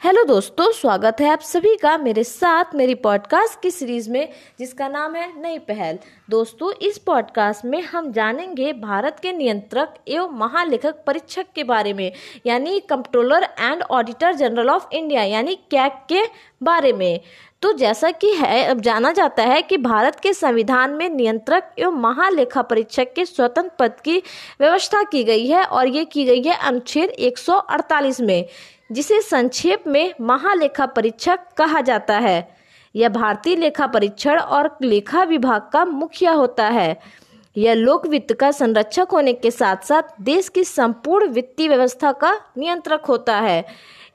Hello दोस्तों, स्वागत है आप सभी का मेरे साथ मेरी पॉडकास्ट की सीरीज़ में, जिसका नाम है नई पहल। दोस्तों, इस पॉडकास्ट में हम जानेंगे भारत के नियंत्रक एवं महालेखक परीक्षक के बारे में, यानी controller and auditor general of India यानी कैक के बारे में। तो जैसा कि है, अब जाना जाता है कि भारत के संविधान में नियंत्रक एवं महालेखा परीक्षक के स्वतंत्र पद की व्यवस्था की गई है, और ये की गई है अनुच्छेद 148 में। जिसे संक्षेप में महालेखा परीक्षक कहा जाता है। यह भारतीय लेखा परीक्षण और लेखा विभाग का मुखिया होता है। यह लोक वित्त का संरक्षक होने के साथ साथ देश की संपूर्ण वित्तीय व्यवस्था का नियंत्रक होता है।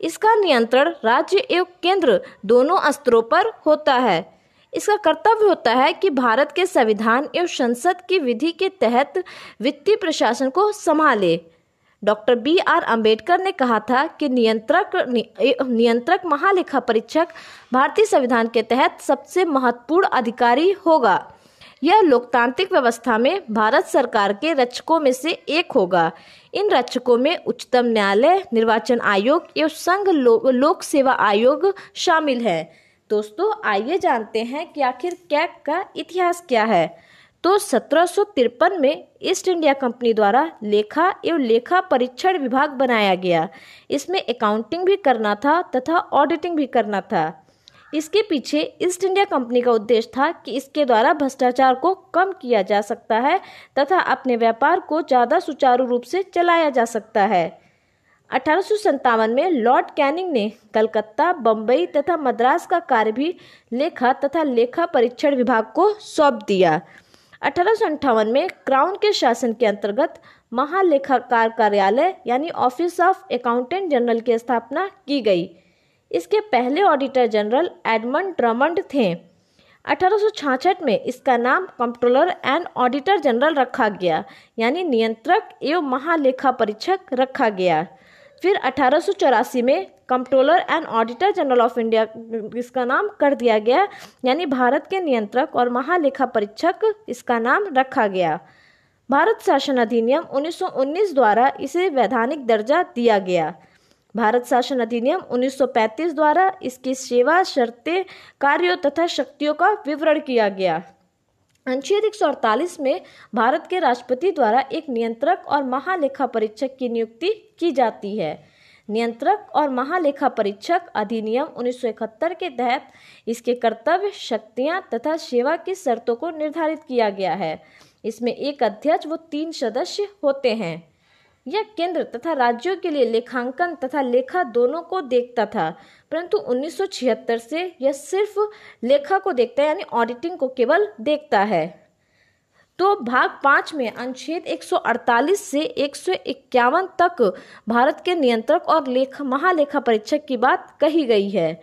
इसका नियंत्रण राज्य एवं केंद्र दोनों स्तरों पर होता है। इसका कर्तव्य होता है कि भारत के संविधान एवं संसद की विधि के तहत वित्तीय प्रशासन को संभाले। डॉक्टर बी आर अंबेडकर ने कहा था कि नियंत्रक नियंत्रक महालेखा परीक्षक भारतीय संविधान के तहत सबसे महत्वपूर्ण अधिकारी होगा। यह लोकतांत्रिक व्यवस्था में भारत सरकार के रक्षकों में से एक होगा। इन रक्षकों में उच्चतम न्यायालय निर्वाचन आयोग एवं संघ लो, लोक सेवा आयोग शामिल है। दोस्तों आइए जानते हैं कि आखिर कैक का इतिहास क्या है। तो सत्रह सौ तिरपन में ईस्ट इंडिया कंपनी द्वारा लेखा एवं लेखा परीक्षण विभाग बनाया गया। इसमें अकाउंटिंग भी करना था तथा ऑडिटिंग भी करना था। इसके पीछे ईस्ट इंडिया कंपनी का उद्देश्य था कि इसके द्वारा भ्रष्टाचार को कम किया जा सकता है तथा अपने व्यापार को ज़्यादा सुचारू रूप से चलाया जा सकता है। अठारह में लॉर्ड कैनिंग ने कलकत्ता बम्बई तथा मद्रास का कार्य भी लेखा तथा लेखा परीक्षण विभाग को सौंप दिया। अठारह में क्राउन के शासन के अंतर्गत महालेखाकार कार्यालय, यानी ऑफ़िस ऑफ़ अकाउंटेंट जनरल की स्थापना की गई। इसके पहले ऑडिटर जनरल एडमंड ड्रमंड थे। अठारह में इसका नाम कंट्रोलर एंड ऑडिटर जनरल रखा गया, यानी नियंत्रक एवं महालेखा परीक्षक रखा गया। फिर अठारह सौ चौरासी में controller and auditor general of India इसका नाम कर दिया गया। यानी भारत के नियंत्रक और महालेखा परीक्षक इसका नाम रखा गया। भारत शासन अधिनियम 1919 द्वारा इसे वैधानिक दर्जा दिया गया। भारत शासन अधिनियम 1935 द्वारा इसकी सेवा शर्तें, कार्यों तथा शक्तियों का विवरण किया गया। अनुच्छेद एक सौ अड़तालीस में भारत के राष्ट्रपति द्वारा एक नियंत्रक और महालेखा परीक्षक की नियुक्ति की जाती है। नियंत्रक और महालेखा परीक्षक अधिनियम 1971 के तहत इसके कर्तव्य शक्तियाँ तथा सेवा की शर्तों को निर्धारित किया गया है। इसमें एक अध्यक्ष व तीन सदस्य होते हैं। यह केंद्र तथा राज्यों के लिए लेखांकन तथा लेखा दोनों को देखता था, परंतु 1976 से यह सिर्फ़ लेखा को देखता है, यानी ऑडिटिंग को केवल देखता है। तो भाग पाँच में अनुच्छेद 148 से एक सौ इक्यावन तक भारत के नियंत्रक और लेख, महालेखा परीक्षक की बात कही गई है।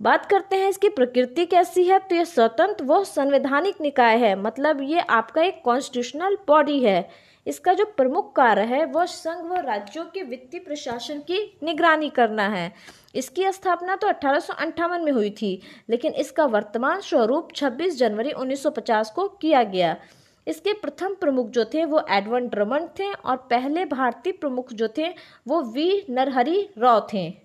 बात करते हैं इसकी प्रकृति कैसी है तो ये स्वतंत्र व संवैधानिक निकाय है मतलब ये आपका एक कॉन्स्टिट्यूशनल बॉडी है। इसका जो प्रमुख कार्य है, वह संघ व राज्यों के वित्तीय प्रशासन की निगरानी करना है। इसकी स्थापना तो अठारह में हुई थी, लेकिन इसका वर्तमान स्वरूप 26 जनवरी 1950 को किया गया। इसके प्रथम प्रमुख जो थे, वो एडवन ड्रमंड थे और पहले भारतीय प्रमुख जो थे, वो वी नरहरी राव थे।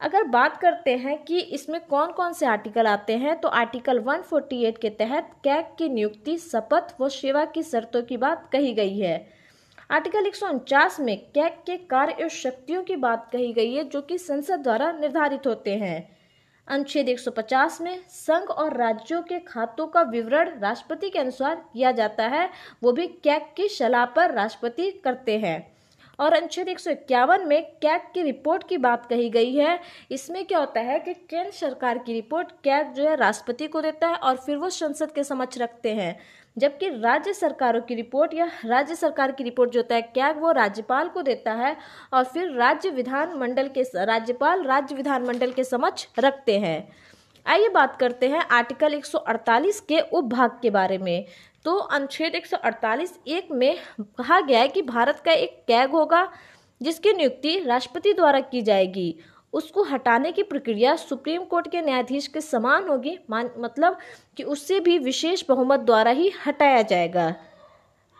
अगर बात करते हैं कि इसमें कौन कौन से आर्टिकल आते हैं तो आर्टिकल 148 के तहत कैग की नियुक्ति, शपथ व सेवा की शर्तों की बात कही गई है। आर्टिकल एक सौ उनचास में कैग के कार्य और शक्तियों की बात कही गई है, जो कि संसद द्वारा निर्धारित होते हैं। अनुच्छेद 150 में संघ और राज्यों के खातों का विवरण राष्ट्रपति के अनुसार किया जाता है, वो भी कैग की सलाह पर राष्ट्रपति करते हैं। और अनुच्छेद एक सौ इक्यावन में कैग की रिपोर्ट की बात कही गई है। इसमें क्या होता है कि केंद्र सरकार की रिपोर्ट कैग जो है राष्ट्रपति को देता है और फिर वो संसद के समक्ष रखते हैं। जबकि राज्य सरकारों की रिपोर्ट या राज्य सरकार की रिपोर्ट जो होता है कैग, वो राज्यपाल को देता है और फिर राज्य विधान मंडल के राज्यपाल राज्य विधान मंडल के समक्ष रखते हैं। आइए बात करते हैं आर्टिकल 148 के उपभाग के बारे में। तो अनुच्छेद 148 एक में कहा गया है कि भारत का एक कैग होगा, जिसकी नियुक्ति राष्ट्रपति द्वारा की जाएगी। उसको हटाने की प्रक्रिया सुप्रीम कोर्ट के न्यायाधीश के समान होगी, मान मतलब कि उससे भी विशेष बहुमत द्वारा ही हटाया जाएगा।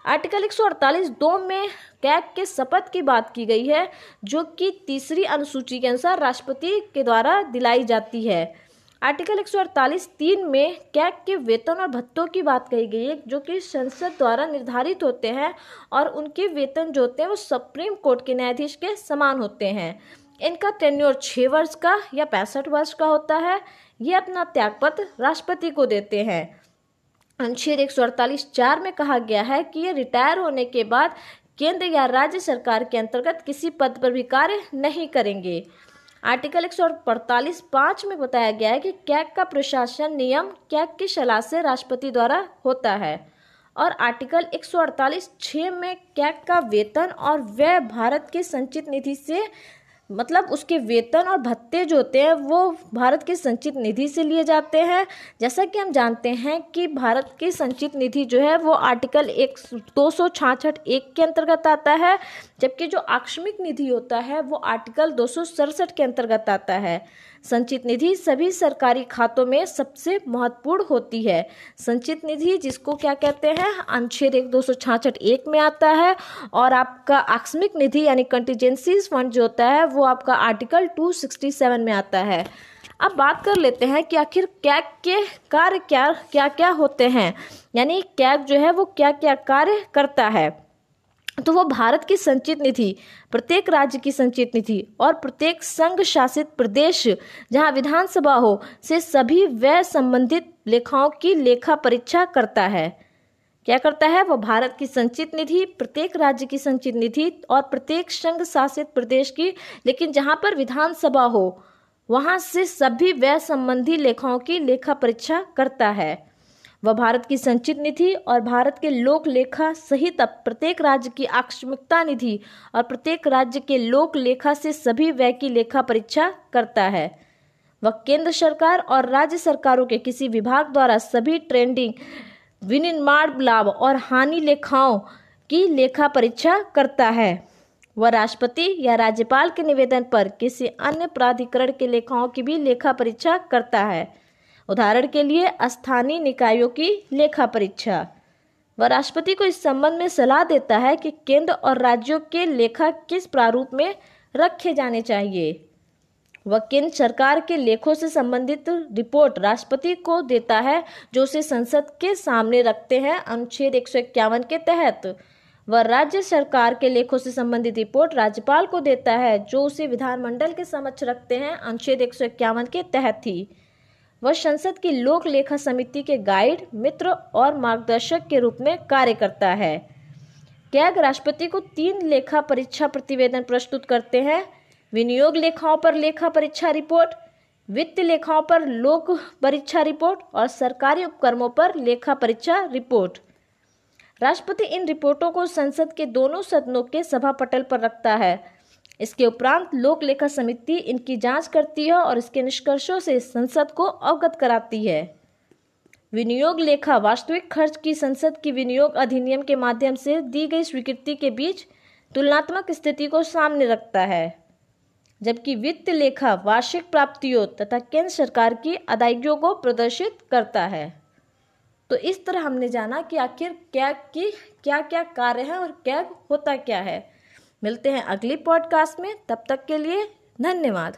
आर्टिकल 148 दो में कैग के शपथ की बात की गई है, जो कि तीसरी अनुसूची के अनुसार राष्ट्रपति के द्वारा दिलाई जाती है। आर्टिकल 148 तीन में कैग के वेतन और भत्तों की बात कही गई है, जो कि संसद द्वारा निर्धारित होते हैं और उनके वेतन जो होते हैं वो सुप्रीम कोर्ट के न्यायाधीश के समान होते हैं। इनका टेन्योर छः वर्ष का या पैंसठ वर्ष का होता है। ये अपना त्यागपत्र राष्ट्रपति को देते हैं। अनुच्छेद एक सौ अड़तालीस चार में कहा गया है कि ये रिटायर होने के बाद केंद्र या राज्य सरकार के अंतर्गत किसी पद पर भी कार्य नहीं करेंगे। आर्टिकल एक सौ अड़तालीस पाँच में बताया गया है कि कैक का प्रशासन नियम कैक की सलाह से राष्ट्रपति द्वारा होता है। और आर्टिकल एक सौ अड़तालीस छः में कैक का वेतन और व्यय भारत के संचित निधि से मतलब उसके वेतन और भत्ते जो होते हैं, वो भारत के संचित निधि से लिए जाते हैं। जैसा कि हम जानते हैं कि भारत की संचित निधि जो है, वो आर्टिकल एक दो सौ छाछठ एक के अंतर्गत आता है, जबकि जो आकस्मिक निधि होता है, वो आर्टिकल दो सौ सड़सठ के अंतर्गत आता है। संचित निधि सभी सरकारी खातों में सबसे महत्वपूर्ण होती है। संचित निधि, जिसको क्या कहते हैं? अनुच्छेद एक दो सौ छाछठ एक में आता है और आपका आकस्मिक निधि यानी कंटीजेंसीज फंड जो होता है, वो आपका आर्टिकल टू सिक्सटी सेवन में आता है। अब बात कर लेते हैं कि आखिर कैग के कार्य क्या क्या क्या होते हैं? यानी कैग जो है, वो क्या क्या कार्य करता है? तो वो भारत की संचित निधि, प्रत्येक राज्य की संचित निधि और प्रत्येक संघ शासित प्रदेश, जहाँ विधानसभा हो, से सभी व्यय संबंधित लेखाओं की लेखा परीक्षा करता है। क्या करता है? वो भारत की संचित निधि, प्रत्येक राज्य की संचित निधि और प्रत्येक संघ शासित प्रदेश की, लेकिन जहाँ पर विधानसभा हो, वहाँ से सभी व्यय संबंधी लेखाओं की लेखा परीक्षा करता है। वह भारत की संचित निधि और भारत के लोक लेखा सहित प्रत्येक राज्य की आकस्मिकता निधि और प्रत्येक राज्य के लोक लेखा से सभी व्यय की लेखा परीक्षा करता है। वह केंद्र सरकार और राज्य सरकारों के किसी विभाग द्वारा सभी ट्रेंडिंग, विनिर्माण लाभ और हानि लेखाओं की लेखा परीक्षा करता है। वह राष्ट्रपति या राज्यपाल के निवेदन पर किसी अन्य प्राधिकरण के लेखाओं की भी लेखा परीक्षा करता है। उदाहरण के लिए स्थानीय निकायों की लेखा परीक्षा। वह राष्ट्रपति को इस संबंध में सलाह देता है कि केंद्र और राज्यों के लेखा किस प्रारूप में रखे जाने चाहिए। वह केंद्र सरकार के लेखों से संबंधित रिपोर्ट राष्ट्रपति को देता है, जो उसे संसद के सामने रखते हैं, अनुच्छेद एक सौ इक्यावन के तहत। वह राज्य सरकार के लेखों से संबंधित रिपोर्ट राज्यपाल को देता है, जो उसे विधानमंडल के समक्ष रखते हैं, अनुच्छेद एक सौ इक्यावन के तहत ही। वह संसद की लोक लेखा समिति के गाइड, मित्र और मार्गदर्शक के रूप में कार्य करता है। कैग राष्ट्रपति को तीन लेखा परीक्षा प्रतिवेदन प्रस्तुत करते हैं। विनियोग लेखाओं पर लेखा परीक्षा रिपोर्ट, वित्त लेखाओं पर लोक परीक्षा रिपोर्ट और सरकारी उपक्रमों पर लेखा परीक्षा रिपोर्ट। राष्ट्रपति इन रिपोर्टों को संसद के दोनों सदनों के सभा पटल पर रखता है। इसके उपरांत लोक लेखा समिति इनकी जाँच करती है और इसके निष्कर्षों से संसद को अवगत कराती है। विनियोग लेखा वास्तविक खर्च की संसद की विनियोग अधिनियम के माध्यम से दी गई स्वीकृति के बीच तुलनात्मक स्थिति को सामने रखता है, जबकि वित्त लेखा वार्षिक प्राप्तियों तथा केंद्र सरकार की अदायगियों को प्रदर्शित करता है। तो इस तरह हमने जाना कि आखिर क्या, की क्या क्या कार्य है और क्या होता क्या है। मिलते हैं अगली पॉडकास्ट में। तब तक के लिए धन्यवाद।